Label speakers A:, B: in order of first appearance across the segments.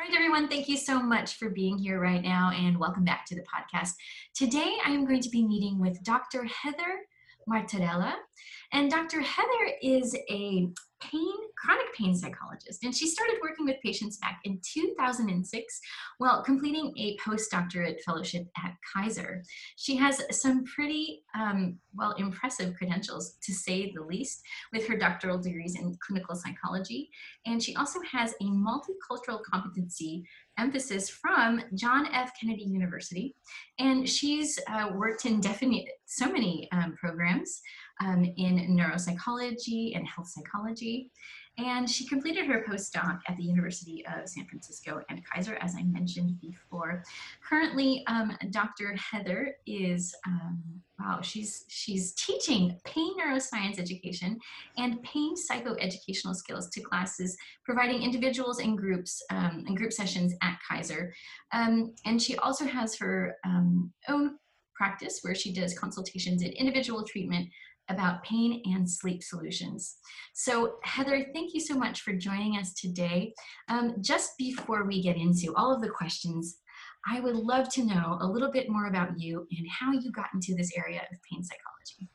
A: All right, everyone, thank you so much for being here right now and welcome back to the podcast. Today, I am going to be meeting with Dr. Heather Martarella. And Dr. Heather is a pain, chronic pain psychologist, and she started working with patients back in 2006 while completing a postdoctorate fellowship at Kaiser. She has some pretty, um, well, impressive credentials, to say the least, with her doctoral degrees in clinical psychology, and she also has a multicultural competency emphasis from John F. Kennedy University, and she's uh, worked in so many um, programs um, in neuropsychology and health psychology. And she completed her postdoc at the University of San Francisco and Kaiser, as I mentioned before. Currently, um, Dr. Heather is, um, wow, she's, she's teaching pain neuroscience education and pain psychoeducational skills to classes, providing individuals and groups um, and group sessions at Kaiser. Um, and she also has her um, own practice where she does consultations and individual treatment about pain and sleep solutions. So Heather, thank you so much for joining us today. Um, just before we get into all of the questions, I would love to know a little bit more about you and how you got into this area of pain psychology.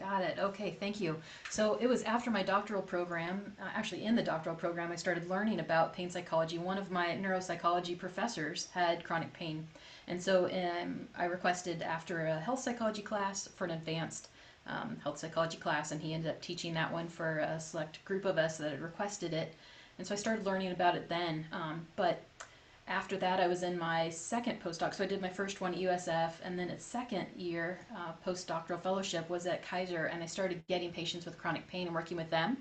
B: Got it. Okay, thank you. So it was after my doctoral program, uh, actually in the doctoral program, I started learning about pain psychology. One of my neuropsychology professors had chronic pain. And so um, I requested after a health psychology class for an advanced um, health psychology class, and he ended up teaching that one for a select group of us that had requested it. And so I started learning about it then. Um, but after that, I was in my second postdoc. So I did my first one at USF, and then its second year uh, postdoctoral fellowship was at Kaiser, and I started getting patients with chronic pain and working with them.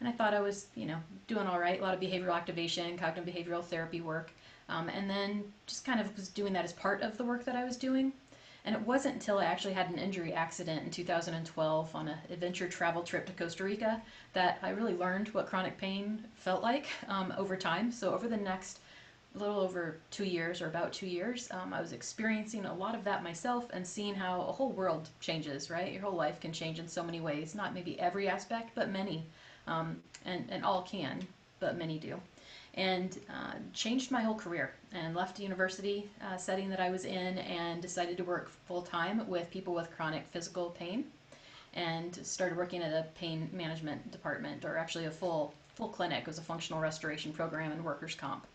B: And I thought I was, you know, doing all right. A lot of behavioral activation, cognitive behavioral therapy work, um, and then just kind of was doing that as part of the work that I was doing. And it wasn't until I actually had an injury accident in 2012 on an adventure travel trip to Costa Rica that I really learned what chronic pain felt like um, over time. So over the next little over two years or about two years, um, I was experiencing a lot of that myself and seeing how a whole world changes, right? Your whole life can change in so many ways, not maybe every aspect, but many. Um, and, and all can, but many do and uh, changed my whole career and left the university uh, setting that I was in and decided to work full time with people with chronic physical pain and started working at a pain management department or actually a full full clinic. It was a functional restoration program in workers comp.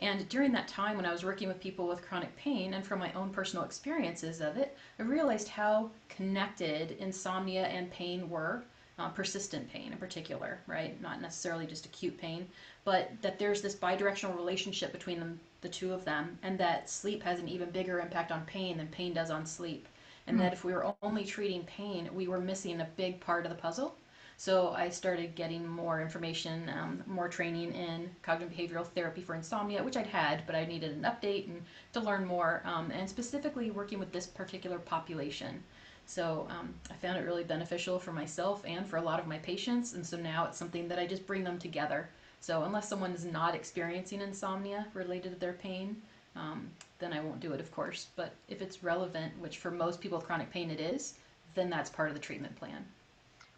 B: And during that time when I was working with people with chronic pain and from my own personal experiences of it I realized how connected insomnia and pain were uh, persistent pain in particular, right? Not necessarily just acute pain, but that there's this bidirectional relationship between them, the two of them, and that sleep has an even bigger impact on pain than pain does on sleep. And mm. that if we were only treating pain, we were missing a big part of the puzzle. So I started getting more information, um, more training in cognitive behavioral therapy for insomnia, which I'd had, but I needed an update and to learn more, um, and specifically working with this particular population. So um, I found it really beneficial for myself and for a lot of my patients, and so now it's something that I just bring them together. So unless someone is not experiencing insomnia related to their pain, um, then I won't do it, of course. But if it's relevant, which for most people with chronic pain it is, then that's part of the treatment plan.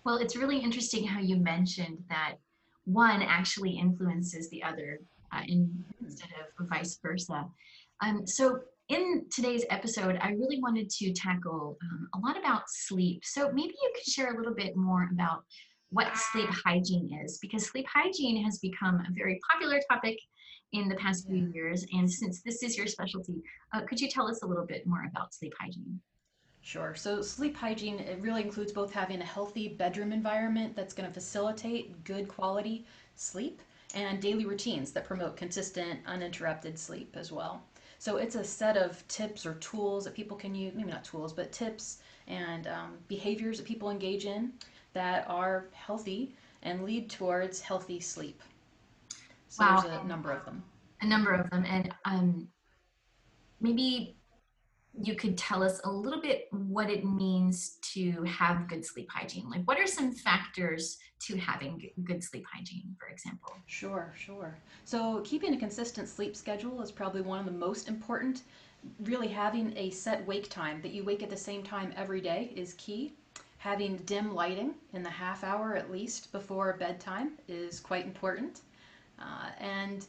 A: Well, it's really interesting how you mentioned that one actually influences the other uh, in, instead of vice versa. Um, so in today's episode, I really wanted to tackle um, a lot about sleep. So maybe you could share a little bit more about what sleep hygiene is, because sleep hygiene has become a very popular topic in the past few years. And since this is your specialty, uh, could you tell us a little bit more about sleep hygiene?
B: Sure. So sleep hygiene it really includes both having a healthy bedroom environment that's going to facilitate good quality sleep and daily routines that promote consistent uninterrupted sleep as well. So it's a set of tips or tools that people can use, maybe not tools, but tips and um, behaviors that people engage in that are healthy and lead towards healthy sleep. So wow. there's a number of them.
A: A number of them. And um, maybe you could tell us a little bit what it means to have good sleep hygiene. Like, what are some factors to having good sleep hygiene, for example?
B: Sure, sure. So, keeping a consistent sleep schedule is probably one of the most important. Really, having a set wake time that you wake at the same time every day is key. Having dim lighting in the half hour at least before bedtime is quite important. Uh, and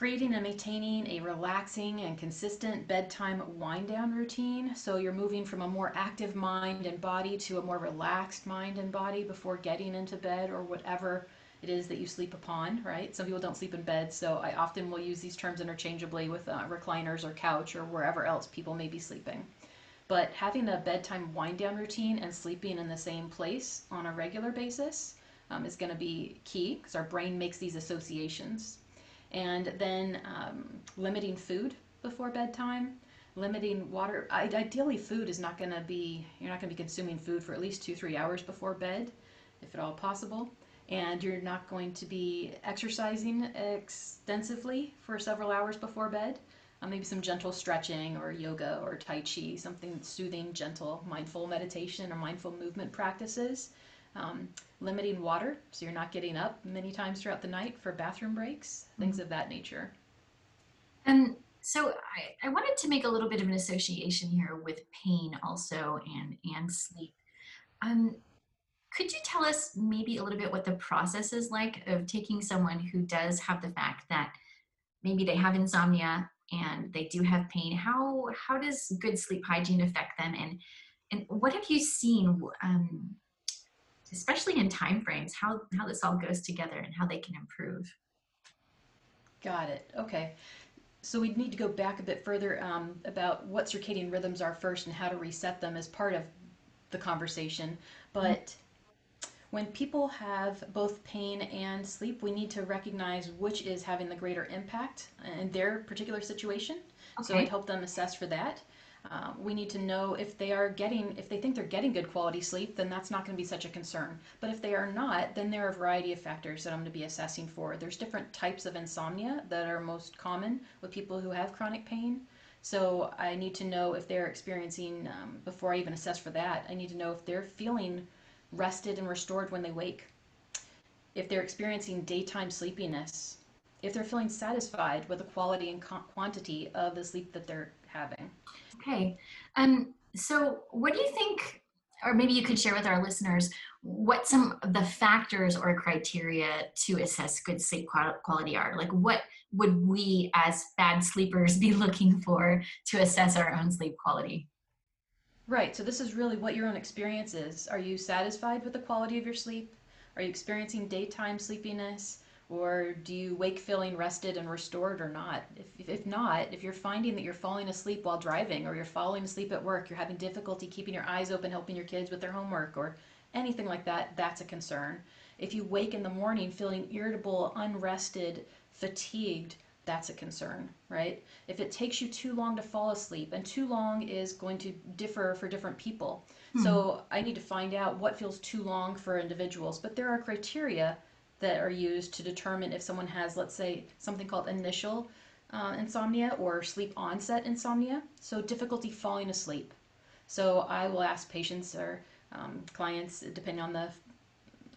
B: creating and maintaining a relaxing and consistent bedtime wind down routine. So you're moving from a more active mind and body to a more relaxed mind and body before getting into bed or whatever it is that you sleep upon, right? Some people don't sleep in bed, so I often will use these terms interchangeably with uh, recliners or couch or wherever else people may be sleeping. But having a bedtime wind down routine and sleeping in the same place on a regular basis um, is going to be key because our brain makes these associations and then um, limiting food before bedtime limiting water ideally food is not going to be you're not going to be consuming food for at least two three hours before bed if at all possible. And you're not going to be exercising extensively for several hours before bed. Uh, maybe some gentle stretching or yoga or tai chi something soothing gentle mindful meditation or mindful movement practices um, limiting water, so you're not getting up many times throughout the night for bathroom breaks, things mm-hmm. of that nature.
A: And so I, I wanted to make a little bit of an association here with pain also and and sleep. Um, could you tell us maybe a little bit what the process is like of taking someone who does have the fact that maybe they have insomnia and they do have pain? How how does good sleep hygiene affect them, and and what have you seen um, especially in time frames, how, how this all goes together and how they can improve.
B: Got it. Okay. So we need to go back a bit further um, about what circadian rhythms are first and how to reset them as part of the conversation. But mm-hmm. when people have both pain and sleep, we need to recognize which is having the greater impact in their particular situation. Okay. So I'd help them assess for that. Um, we need to know if they are getting, if they think they're getting good quality sleep, then that's not going to be such a concern. But if they are not, then there are a variety of factors that I'm going to be assessing for. There's different types of insomnia that are most common with people who have chronic pain. So I need to know if they're experiencing, um, before I even assess for that, I need to know if they're feeling rested and restored when they wake. If they're experiencing daytime sleepiness, if they're feeling satisfied with the quality and quantity of the sleep that they're having.
A: Okay. Um, so, what do you think, or maybe you could share with our listeners, what some of the factors or criteria to assess good sleep quality are? Like, what would we as bad sleepers be looking for to assess our own sleep quality?
B: Right. So, this is really what your own experience is. Are you satisfied with the quality of your sleep? Are you experiencing daytime sleepiness? Or do you wake feeling rested and restored or not? If, if not, if you're finding that you're falling asleep while driving or you're falling asleep at work, you're having difficulty keeping your eyes open, helping your kids with their homework or anything like that, that's a concern. If you wake in the morning feeling irritable, unrested, fatigued, that's a concern, right? If it takes you too long to fall asleep, and too long is going to differ for different people. Hmm. So I need to find out what feels too long for individuals. But there are criteria that are used to determine if someone has, let's say, something called initial uh, insomnia or sleep onset insomnia, so difficulty falling asleep. So I will ask patients or um, clients, depending on the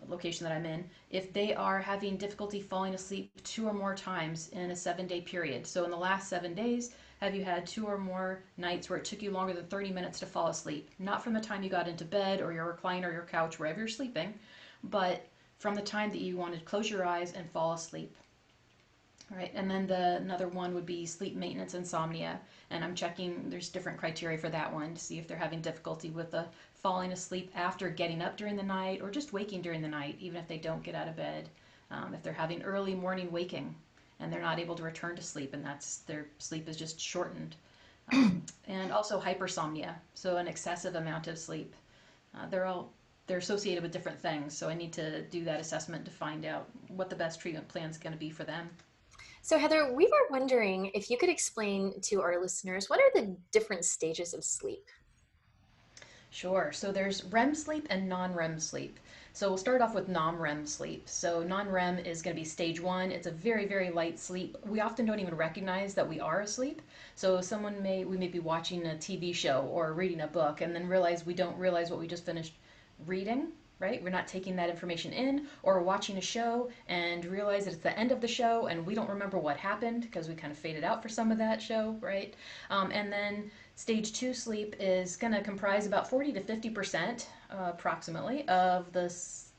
B: location that I'm in, if they are having difficulty falling asleep two or more times in a seven day period. So in the last seven days, have you had two or more nights where it took you longer than 30 minutes to fall asleep? Not from the time you got into bed or your recliner or your couch, wherever you're sleeping, but from the time that you want to close your eyes and fall asleep. All right, and then the another one would be sleep maintenance insomnia, and I'm checking. There's different criteria for that one to see if they're having difficulty with the falling asleep after getting up during the night or just waking during the night, even if they don't get out of bed. Um, if they're having early morning waking and they're not able to return to sleep, and that's their sleep is just shortened, um, and also hypersomnia, so an excessive amount of sleep. Uh, they're all they're associated with different things. So I need to do that assessment to find out what the best treatment plan is going to be for them.
C: So, Heather, we were wondering if you could explain to our listeners what are the different stages of sleep?
B: Sure. So, there's REM sleep and non REM sleep. So, we'll start off with non REM sleep. So, non REM is going to be stage one. It's a very, very light sleep. We often don't even recognize that we are asleep. So, someone may, we may be watching a TV show or reading a book and then realize we don't realize what we just finished reading, right? We're not taking that information in, or watching a show and realize that it's the end of the show and we don't remember what happened because we kind of faded out for some of that show, right? Um, and then stage two sleep is going to comprise about 40 to 50 percent uh, approximately of the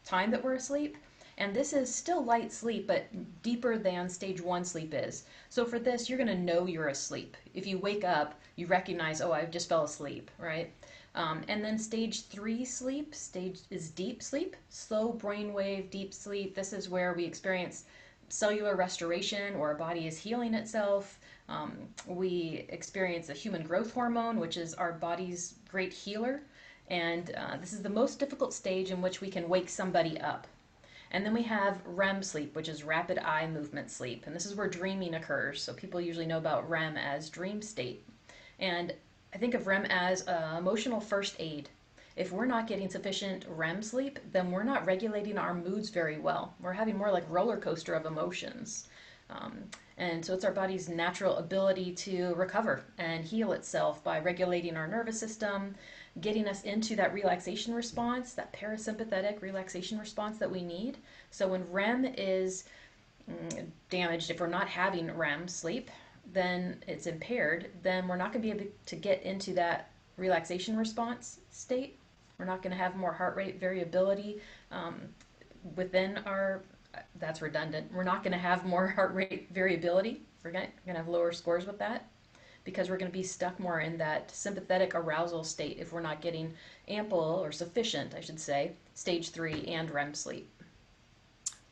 B: time that we're asleep. And this is still light sleep, but deeper than stage one sleep is. So for this, you're going to know you're asleep. If you wake up, you recognize, oh, I just fell asleep, right? Um, and then stage three sleep, stage is deep sleep, slow brainwave, deep sleep. This is where we experience cellular restoration or our body is healing itself. Um, we experience a human growth hormone, which is our body's great healer. And uh, this is the most difficult stage in which we can wake somebody up. And then we have REM sleep, which is rapid eye movement sleep. And this is where dreaming occurs. So people usually know about REM as dream state. And I think of REM as uh, emotional first aid. If we're not getting sufficient REM sleep, then we're not regulating our moods very well. We're having more like roller coaster of emotions. Um, and so it's our body's natural ability to recover and heal itself by regulating our nervous system, getting us into that relaxation response, that parasympathetic relaxation response that we need. So when REM is mm, damaged, if we're not having REM sleep, then it's impaired, then we're not going to be able to get into that relaxation response state. We're not going to have more heart rate variability um, within our, that's redundant. We're not going to have more heart rate variability. We're going to have lower scores with that because we're going to be stuck more in that sympathetic arousal state if we're not getting ample or sufficient, I should say, stage three and REM sleep.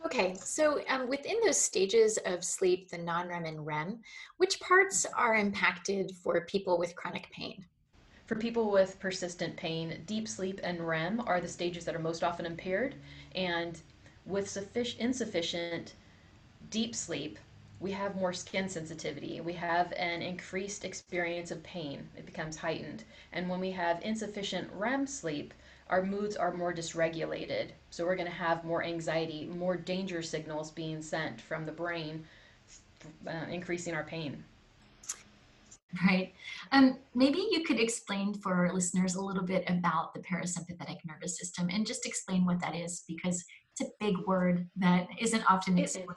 C: Okay, so um, within those stages of sleep, the non REM and REM, which parts are impacted for people with chronic pain?
B: For people with persistent pain, deep sleep and REM are the stages that are most often impaired. And with sufficient, insufficient deep sleep, we have more skin sensitivity. We have an increased experience of pain. It becomes heightened. And when we have insufficient REM sleep, our moods are more dysregulated. So we're going to have more anxiety, more danger signals being sent from the brain, uh, increasing our pain.
A: Right. Um, maybe you could explain for our listeners a little bit about the parasympathetic nervous system and just explain what that is because it's a big word that isn't often explained.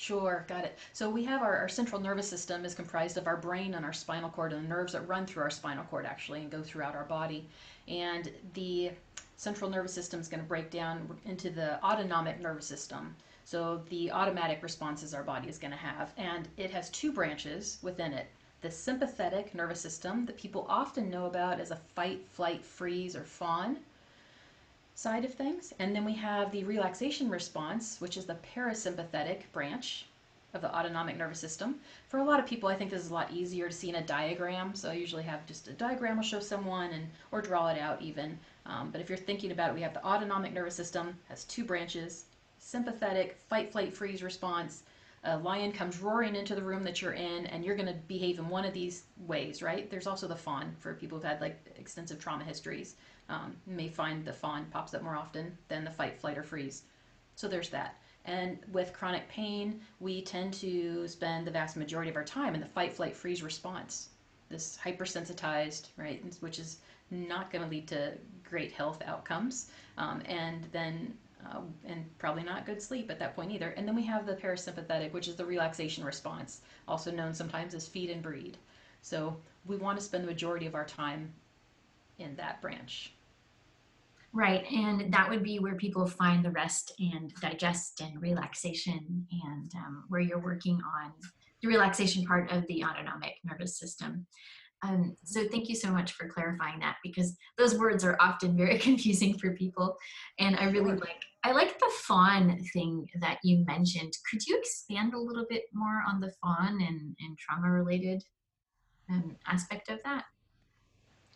B: Sure, got it. So we have our, our, central nervous system is comprised of our brain and our spinal cord and the nerves that run through our spinal cord actually and go throughout our body. And the central nervous system is going to break down into the autonomic nervous system. So the automatic responses our body is going to have. And it has two branches within it. The sympathetic nervous system that people often know about as a fight, flight, freeze, or fawn side of things. And then we have the relaxation response, which is the parasympathetic branch of the autonomic nervous system. For a lot of people, I think this is a lot easier to see in a diagram. So I usually have just a diagram I'll show someone and or draw it out even. Um, but if you're thinking about it, we have the autonomic nervous system has two branches, sympathetic, fight, flight, freeze response. A lion comes roaring into the room that you're in and you're going to behave in one of these ways, right? There's also the fawn for people who've had like extensive trauma histories um, may find the fawn pops up more often than the fight, flight, or freeze. So there's that. And with chronic pain, we tend to spend the vast majority of our time in the fight, flight, freeze response. This hypersensitized, right, which is not going to lead to great health outcomes. Um, and then uh, and probably not good sleep at that point either. And then we have the parasympathetic, which is the relaxation response, also known sometimes as feed and breed. So we want to spend the majority of our time in that branch.
A: Right, and that would be where people find the rest and digest and relaxation, and um, where you're working on the relaxation part of the autonomic nervous system. Um, so thank you so much for clarifying that because those words are often very confusing for people, and I really like I like the fawn thing that you mentioned. Could you expand a little bit more on the fawn and, and trauma related um, aspect of that?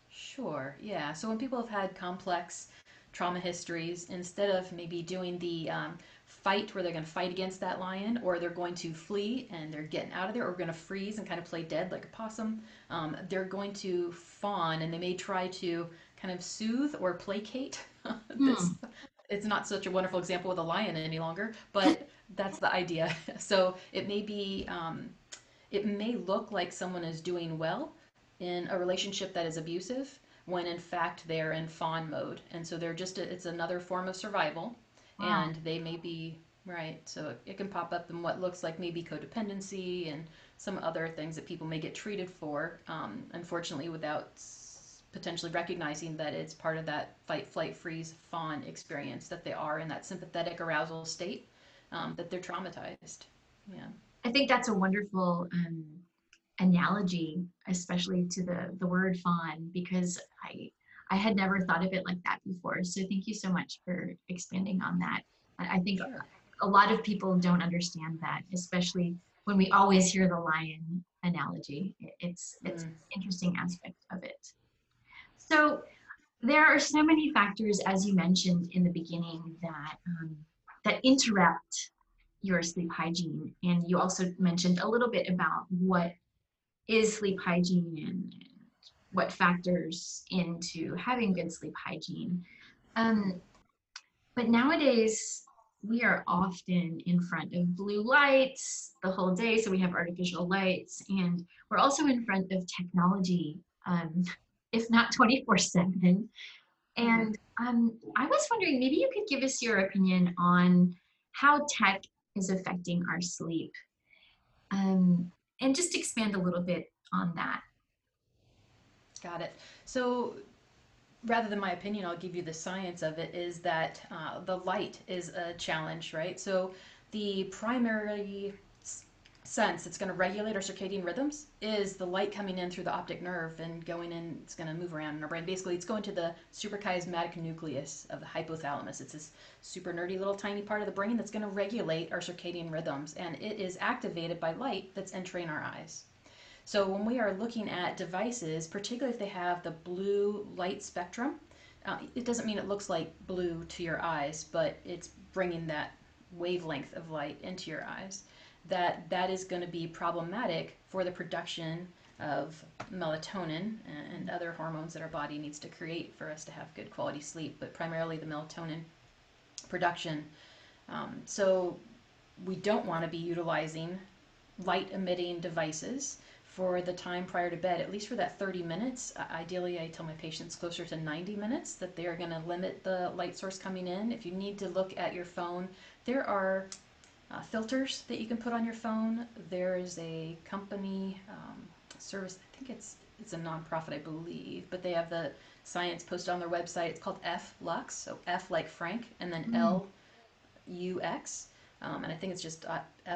B: Sure, yeah. So when people have had complex trauma histories, instead of maybe doing the um, fight where they're going to fight against that lion, or they're going to flee and they're getting out of there, or going to freeze and kind of play dead like a possum, um, they're going to fawn and they may try to kind of soothe or placate. this, hmm. It's not such a wonderful example with a lion any longer, but that's the idea. So it may be, um, it may look like someone is doing well in a relationship that is abusive when in fact they're in fawn mode. And so they're just, a, it's another form of survival. Wow. And they may be, right, so it, it can pop up in what looks like maybe codependency and some other things that people may get treated for, um, unfortunately, without potentially recognizing that it's part of that fight, flight, freeze, fawn experience that they are in that sympathetic arousal state, um, that they're traumatized. Yeah.
A: I think that's a wonderful um, analogy, especially to the the word fawn, because I I had never thought of it like that before. So thank you so much for expanding on that. I think a lot of people don't understand that, especially when we always hear the lion analogy. It's it's mm. an interesting aspect of it. So there are so many factors, as you mentioned in the beginning, that um, that interrupt your sleep hygiene, and you also mentioned a little bit about what is sleep hygiene and what factors into having good sleep hygiene. Um, but nowadays, we are often in front of blue lights the whole day, so we have artificial lights, and we're also in front of technology, um, if not 24 7. And um, I was wondering, maybe you could give us your opinion on how tech is affecting our sleep. Um, and just expand a little bit on that.
B: Got it. So, rather than my opinion, I'll give you the science of it is that uh, the light is a challenge, right? So, the primary sense. That's going to regulate our circadian rhythms is the light coming in through the optic nerve and going in it's going to move around in our brain. Basically it's going to the suprachiasmatic nucleus of the hypothalamus. It's this super nerdy little tiny part of the brain that's going to regulate our circadian rhythms and it is activated by light that's entering our eyes. So when we are looking at devices particularly if they have the blue light spectrum uh, it doesn't mean it looks like blue to your eyes but it's bringing that wavelength of light into your eyes that that is going to be problematic for the production of melatonin and other hormones that our body needs to create for us to have good quality sleep, but primarily the melatonin production. Um, so we don't want to be utilizing light emitting devices for the time prior to bed, at least for that 30 minutes. Ideally, I tell my patients closer to 90 minutes that they are going to limit the light source coming in. If you need to look at your phone, there are uh, filters that you can put on your phone. There's a company um, service. I think it's it's a nonprofit, I believe, but they have the science posted on their website. It's called F Lux, so F like Frank, and then mm. L U X, um, and I think it's just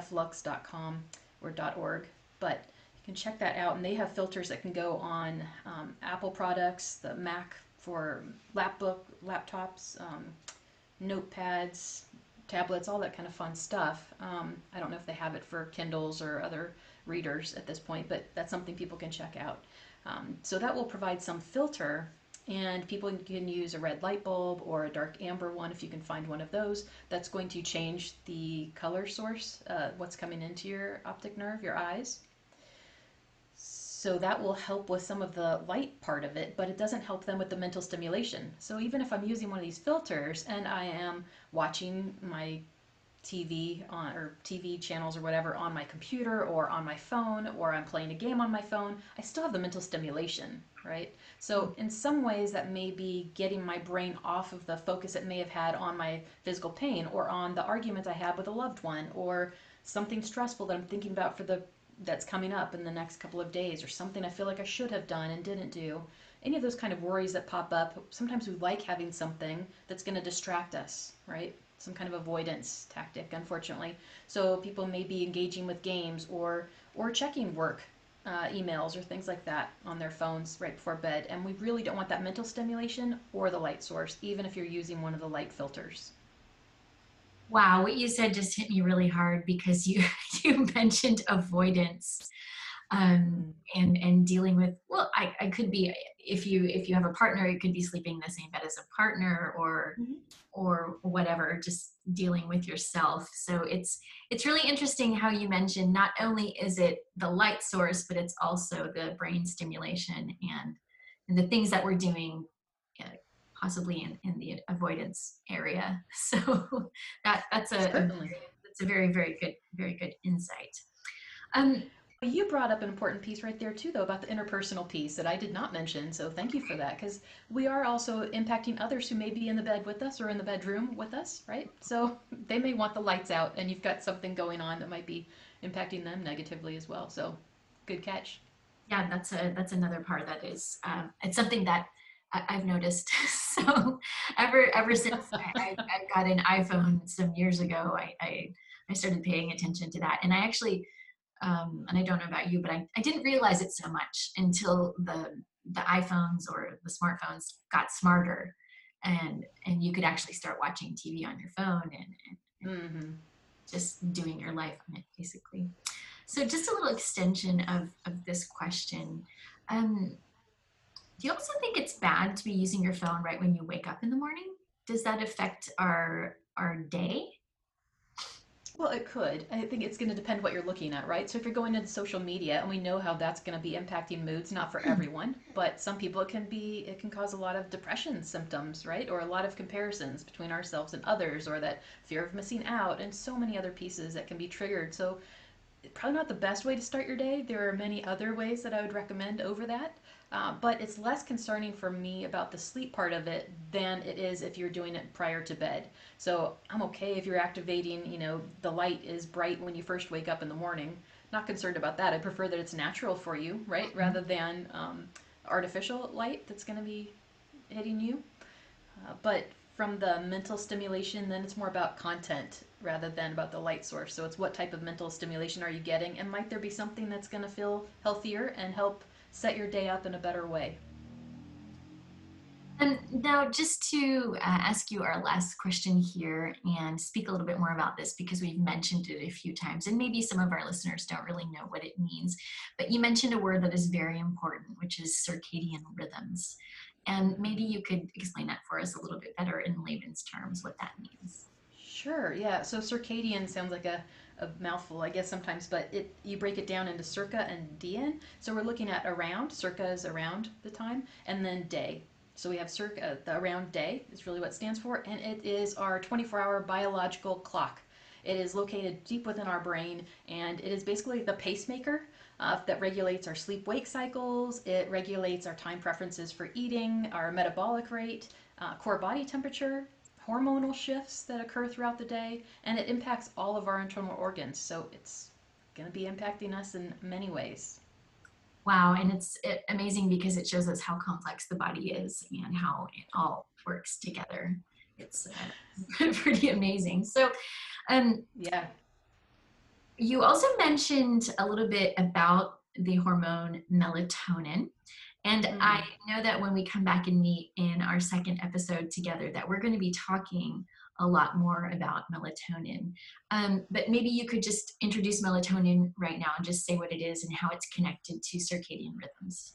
B: flux.com or .org. But you can check that out, and they have filters that can go on um, Apple products, the Mac for lapbook, laptops, um, notepads, tablets, all that kind of fun stuff. Um, I don't know if they have it for Kindles or other readers at this point, but that's something people can check out. Um, so that will provide some filter and people can use a red light bulb or a dark amber one if you can find one of those. That's going to change the color source, uh, what's coming into your optic nerve, your eyes. So that will help with some of the light part of it, but it doesn't help them with the mental stimulation. So even if I'm using one of these filters and I am watching my TV on or TV channels or whatever on my computer or on my phone or I'm playing a game on my phone, I still have the mental stimulation, right? So hmm. in some ways that may be getting my brain off of the focus it may have had on my physical pain or on the argument I had with a loved one or something stressful that I'm thinking about for the that's coming up in the next couple of days or something I feel like I should have done and didn't do. Any of those kind of worries that pop up, sometimes we like having something that's going to distract us, right? Some kind of avoidance tactic, unfortunately. So people may be engaging with games or or checking work uh, emails or things like that on their phones right before bed. And we really don't want that mental stimulation or the light source, even if you're using one of the light filters.
A: Wow, what you said just hit me really hard because you you mentioned avoidance um, and and dealing with well, I, I could be if you if you have a partner, you could be sleeping in the same bed as a partner or mm-hmm. or whatever, just dealing with yourself. So it's it's really interesting how you mentioned not only is it the light source, but it's also the brain stimulation and and the things that we're doing possibly in, in the avoidance area. So that that's a, a that's a very very good very good insight.
B: Um, you brought up an important piece right there too, though, about the interpersonal piece that I did not mention. So thank you for that, because we are also impacting others who may be in the bed with us or in the bedroom with us, right? So they may want the lights out, and you've got something going on that might be impacting them negatively as well. So good catch.
A: Yeah, that's a that's another part that is um, it's something that I, have noticed. so ever ever since I, I, I, got an iPhone some years ago, I, I, I started paying attention to that, and I actually um, and I don't know about you, but I, I didn't realize it so much until the the iPhones or the smartphones got smarter, and and you could actually start watching TV on your phone and, and mm-hmm. just doing your life on it, basically. So just a little extension of of this question. Um, do you also think it's bad to be using your phone right when you wake up in the morning? Does that affect our our day?
B: Well, it could. I think it's going to depend what you're looking at, right? So if you're going into social media, and we know how that's going to be impacting moods, not for hmm. everyone, but some people it can be it can cause a lot of depression symptoms, right? Or a lot of comparisons between ourselves and others, or that fear of missing out, and so many other pieces that can be triggered. So probably not the best way to start your day. There are many other ways that I would recommend over that. Uh, but it's less concerning for me about the sleep part of it than it is if you're doing it prior to bed. So I'm okay if you're activating, you know, the light is bright when you first wake up in the morning. Not concerned about that. I prefer that it's natural for you, right, mm-hmm. rather than um, artificial light that's going to be hitting you. Uh, but from the mental stimulation, then it's more about content rather than about the light source. So it's what type of mental stimulation are you getting, and might there be something that's going to feel healthier and help set your day up in a better way.
A: And now, just to uh, ask you our last question here and speak a little bit more about this because we've mentioned it a few times, and maybe some of our listeners don't really know what it means. But you mentioned a word that is very important, which is circadian rhythms. And maybe you could explain that for us a little bit better in layman's terms, what that means.
B: Sure, yeah. So circadian sounds like a a mouthful, I guess sometimes, but it you break it down into circa and dian. So we're looking at around. Circa is around the time, and then day. So we have circa the around day is really what stands for, and it is our 24-hour biological clock. It is located deep within our brain, and it is basically the pacemaker uh, that regulates our sleep-wake cycles. It regulates our time preferences for eating, our metabolic rate, uh, core body temperature, hormonal shifts that occur throughout the day, and it impacts all of our internal organs. So it's going to be impacting us in many ways.
A: Wow, and it's amazing because it shows us how complex the body is and how it all works together. It's uh, pretty amazing. So, um,
B: yeah.
A: You also mentioned a little bit about the hormone melatonin. And mm-hmm. I know that when we come back and meet in our second episode together, that we're going to be talking a lot more about melatonin. Um, but maybe you could just introduce melatonin right now and just say what it is and how it's connected to circadian rhythms.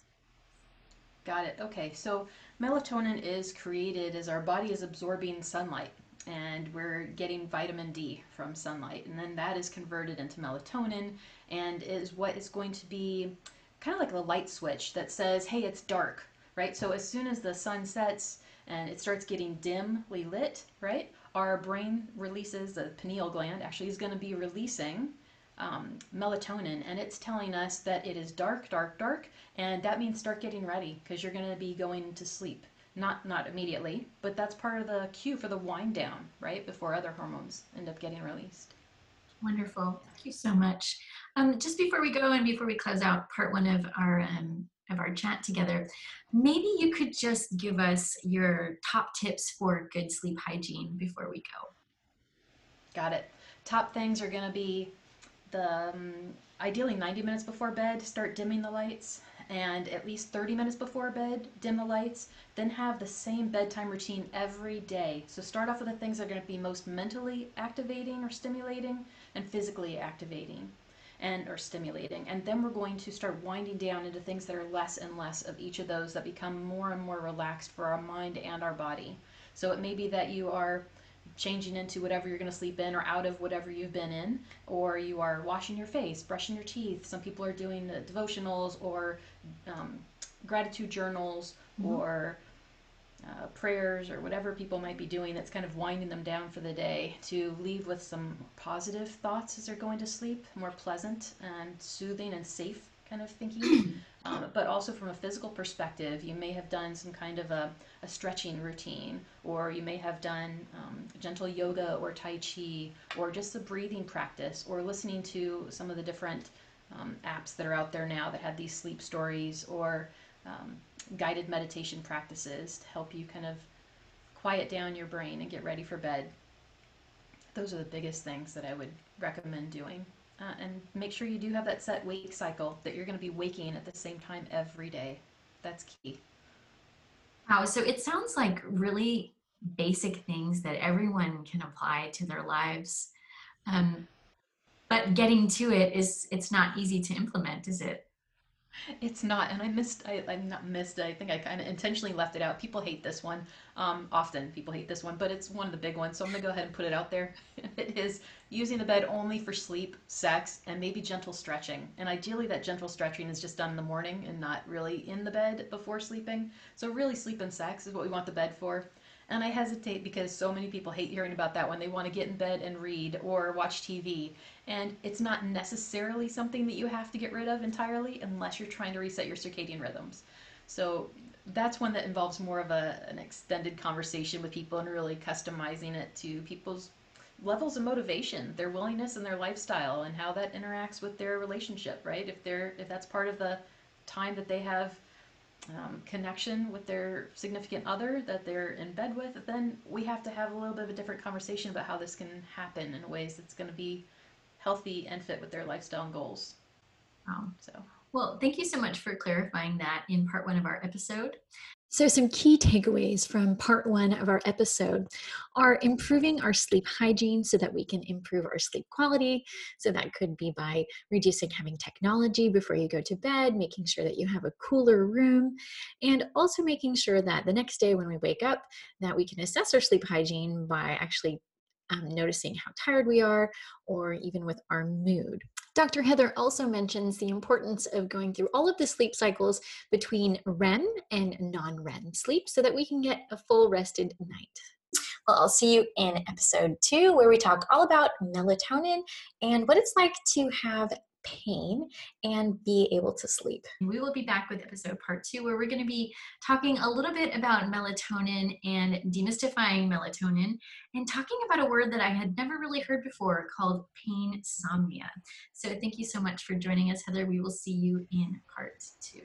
B: Got it. Okay, so melatonin is created as our body is absorbing sunlight and we're getting vitamin D from sunlight. And then that is converted into melatonin and is what is going to be kind of like a light switch that says, hey, it's dark, right? So as soon as the sun sets and it starts getting dimly lit, right, our brain releases, the pineal gland actually is going to be releasing um, melatonin and it's telling us that it is dark, dark, dark, and that means start getting ready because you're going to be going to sleep. Not not immediately, but that's part of the cue for the wind down, right? Before other hormones end up getting released.
A: Wonderful. Thank you so much. Um, just before we go and before we close out part one of our um, of our chat together, maybe you could just give us your top tips for good sleep hygiene before we go.
B: Got it. Top things are going to be the um, ideally 90 minutes before bed, start dimming the lights, and at least 30 minutes before bed, dim the lights. Then have the same bedtime routine every day. So start off with the things that are going to be most mentally activating or stimulating and physically activating and or stimulating and then we're going to start winding down into things that are less and less of each of those that become more and more relaxed for our mind and our body so it may be that you are changing into whatever you're going to sleep in or out of whatever you've been in or you are washing your face brushing your teeth some people are doing devotionals or um, gratitude journals mm-hmm. or uh, prayers or whatever people might be doing that's kind of winding them down for the day to leave with some positive thoughts as they're going to sleep, more pleasant and soothing and safe kind of thinking. um, but also from a physical perspective, you may have done some kind of a, a stretching routine, or you may have done um, gentle yoga or Tai Chi, or just a breathing practice, or listening to some of the different um, apps that are out there now that have these sleep stories or um, guided meditation practices to help you kind of quiet down your brain and get ready for bed. Those are the biggest things that I would recommend doing. Uh, and make sure you do have that set wake cycle that you're going to be waking at the same time every day. That's key.
A: Wow, so it sounds like really basic things that everyone can apply to their lives. Um, but getting to it is it's not easy to implement, is it?
B: It's not, and I missed. I, I not missed. I think I kind of intentionally left it out. People hate this one. Um, often people hate this one, but it's one of the big ones. So I'm gonna go ahead and put it out there. it is using the bed only for sleep, sex, and maybe gentle stretching. And ideally, that gentle stretching is just done in the morning and not really in the bed before sleeping. So really, sleep and sex is what we want the bed for. And I hesitate because so many people hate hearing about that when they want to get in bed and read or watch TV. And it's not necessarily something that you have to get rid of entirely unless you're trying to reset your circadian rhythms. So that's one that involves more of a, an extended conversation with people and really customizing it to people's levels of motivation, their willingness and their lifestyle and how that interacts with their relationship, right? If they're if that's part of the time that they have um, connection with their significant other that they're in bed with, then we have to have a little bit of a different conversation about how this can happen in ways that's going to be healthy and fit with their lifestyle and goals.
A: Um, so, well, thank you so much for clarifying that in part one of our episode.
C: So, some key takeaways from part one of our episode are improving our sleep hygiene so that we can improve our sleep quality. So, that could be by reducing having technology before you go to bed, making sure that you have a cooler room, and also making sure that the next day when we wake up, that we can assess our sleep hygiene by actually um, noticing how tired we are or even with our mood. Dr. Heather also mentions the importance of going through all of the sleep cycles between REM and non REM sleep so that we can get a full rested night. Well, I'll see you in episode two, where we talk all about melatonin and what it's like to have pain and be able to sleep.
A: We will be back with episode part two, where we're going to be talking a little bit about melatonin and demystifying melatonin and talking about a word that I had never really heard before called painsomnia. So thank you so much for joining us, Heather. We will see you in part two.